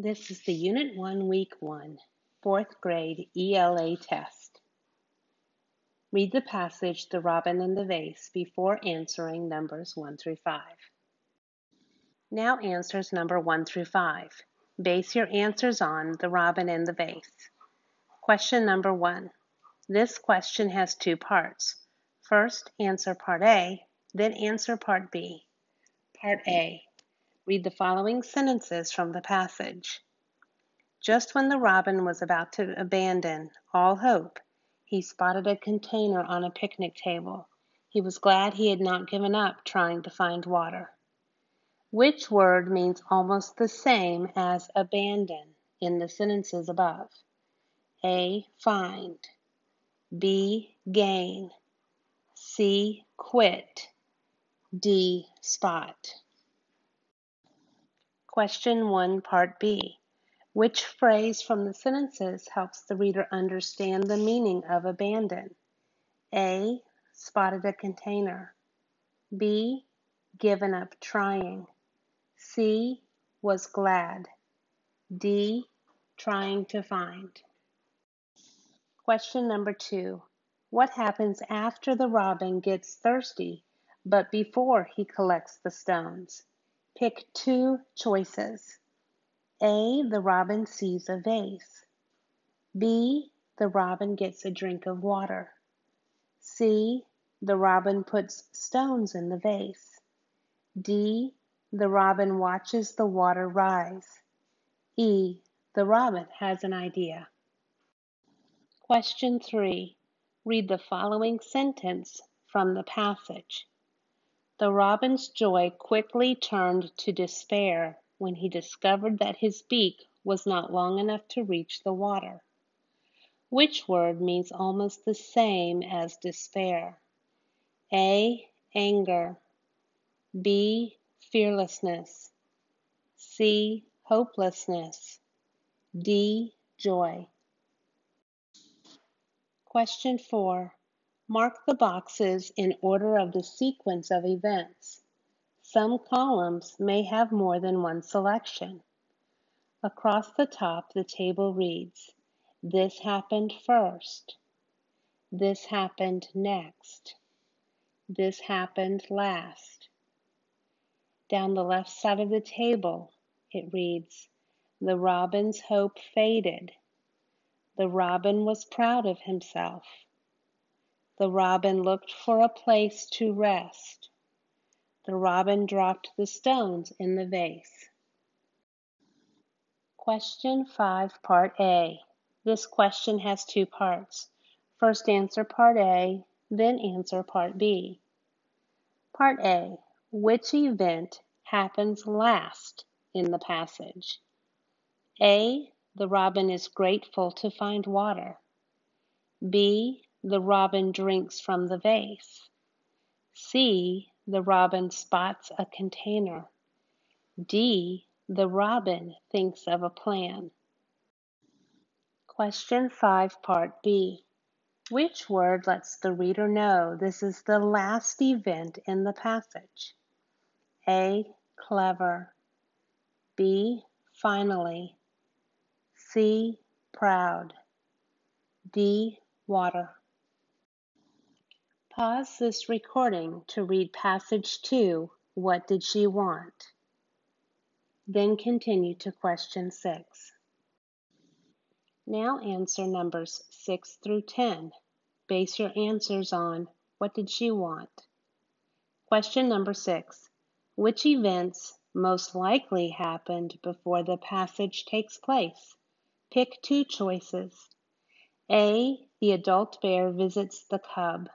This is the Unit 1, Week 1, fourth grade ELA test. Read the passage The Robin and the Vase before answering numbers 1 through 5. Now answers number 1 through 5. Base your answers on The Robin and the Vase. Question number 1. This question has two parts. First, answer part A, then answer part B. Part A. Read the following sentences from the passage. Just when the robin was about to abandon all hope, he spotted a container on a picnic table. He was glad he had not given up trying to find water. Which word means almost the same as abandon in the sentences above? A. Find. B. Gain. C. Quit. D. Spot. Question 1, Part B. Which phrase from the sentences helps the reader understand the meaning of abandon? A. Spotted a container. B. Given up trying. C. Was glad. D. Trying to find. Question number two. What happens after the robin gets thirsty but before he collects the stones? Pick two choices. A. The robin sees a vase. B. The robin gets a drink of water. C. The robin puts stones in the vase. D. The robin watches the water rise. E. The robin has an idea. Question 3. Read the following sentence from the passage. The robin's joy quickly turned to despair when he discovered that his beak was not long enough to reach the water. Which word means almost the same as despair? A. Anger. B. Fearlessness. C. Hopelessness. D. Joy. Question 4. Mark the boxes in order of the sequence of events. Some columns may have more than one selection. Across the top, the table reads, This happened first. This happened next. This happened last. Down the left side of the table, it reads, The robin's hope faded. The robin was proud of himself. The robin looked for a place to rest. The robin dropped the stones in the vase. Question 5, Part A. This question has two parts. First answer Part A, then answer Part B. Part A. Which event happens last in the passage? A. The robin is grateful to find water. B. The robin drinks from the vase. C. The robin spots a container. D. The robin thinks of a plan. Question 5, Part B. Which word lets the reader know this is the last event in the passage? A. Clever. B. Finally. C. Proud. D. Water. Pause this recording to read passage 2, What Did She Want? Then continue to question 6. Now answer numbers 6 through 10. Base your answers on What did she want? Question number 6. Which events most likely happened before the passage takes place? Pick two choices. A. The adult bear visits the cub.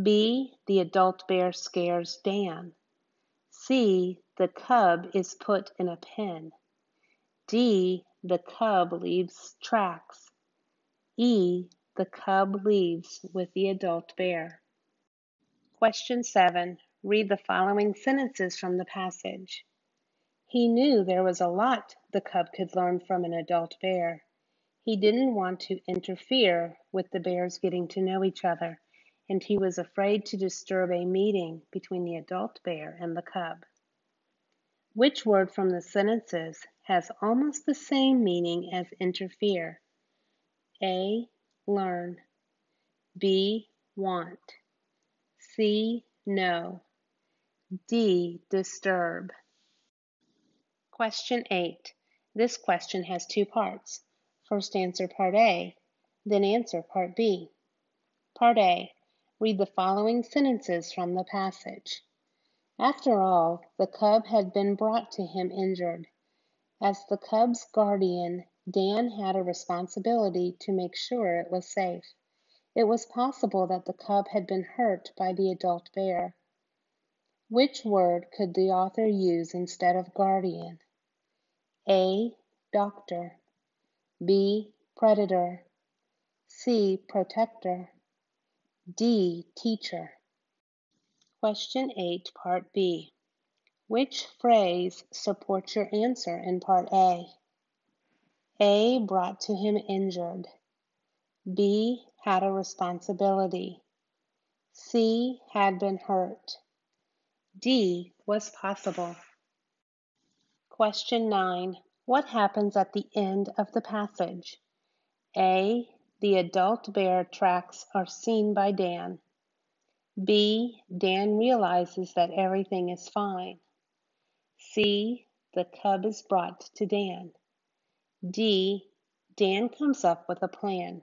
B. The adult bear scares Dan. C. The cub is put in a pen. D. The cub leaves tracks. E. The cub leaves with the adult bear. Question 7. Read the following sentences from the passage. He knew there was a lot the cub could learn from an adult bear. He didn't want to interfere with the bears getting to know each other and he was afraid to disturb a meeting between the adult bear and the cub. Which word from the sentences has almost the same meaning as interfere? A. Learn. B. Want. C. Know. D. Disturb. Question 8. This question has two parts. First answer part A, then answer part B. Part A. Read the following sentences from the passage. After all, the cub had been brought to him injured. As the cub's guardian, Dan had a responsibility to make sure it was safe. It was possible that the cub had been hurt by the adult bear. Which word could the author use instead of guardian? A. Doctor. B. Predator. C. Protector. D. Teacher. Question 8, Part B. Which phrase supports your answer in Part A? A. Brought to him injured. B. Had a responsibility. C. Had been hurt. D. Was possible. Question 9. What happens at the end of the passage? A. The adult bear tracks are seen by Dan. B. Dan realizes that everything is fine. C. The cub is brought to Dan. D. Dan comes up with a plan.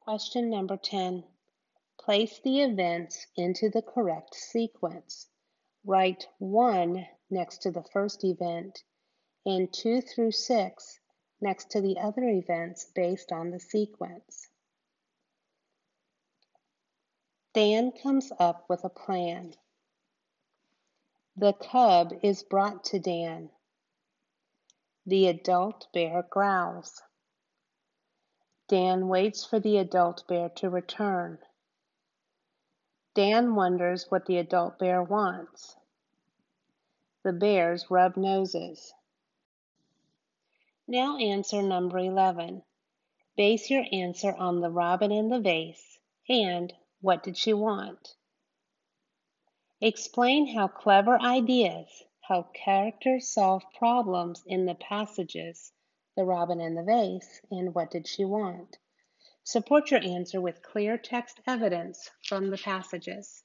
Question number 10. Place the events into the correct sequence. Write 1 next to the first event and 2 through 6 next to the other events based on the sequence. Dan comes up with a plan. The cub is brought to Dan. The adult bear growls. Dan waits for the adult bear to return. Dan wonders what the adult bear wants. The bears rub noses. Now answer number 11. Base your answer on the robin in the vase and what did she want? Explain how clever ideas help characters solve problems in the passages The Robin in the Vase and What Did She Want? Support your answer with clear text evidence from the passages.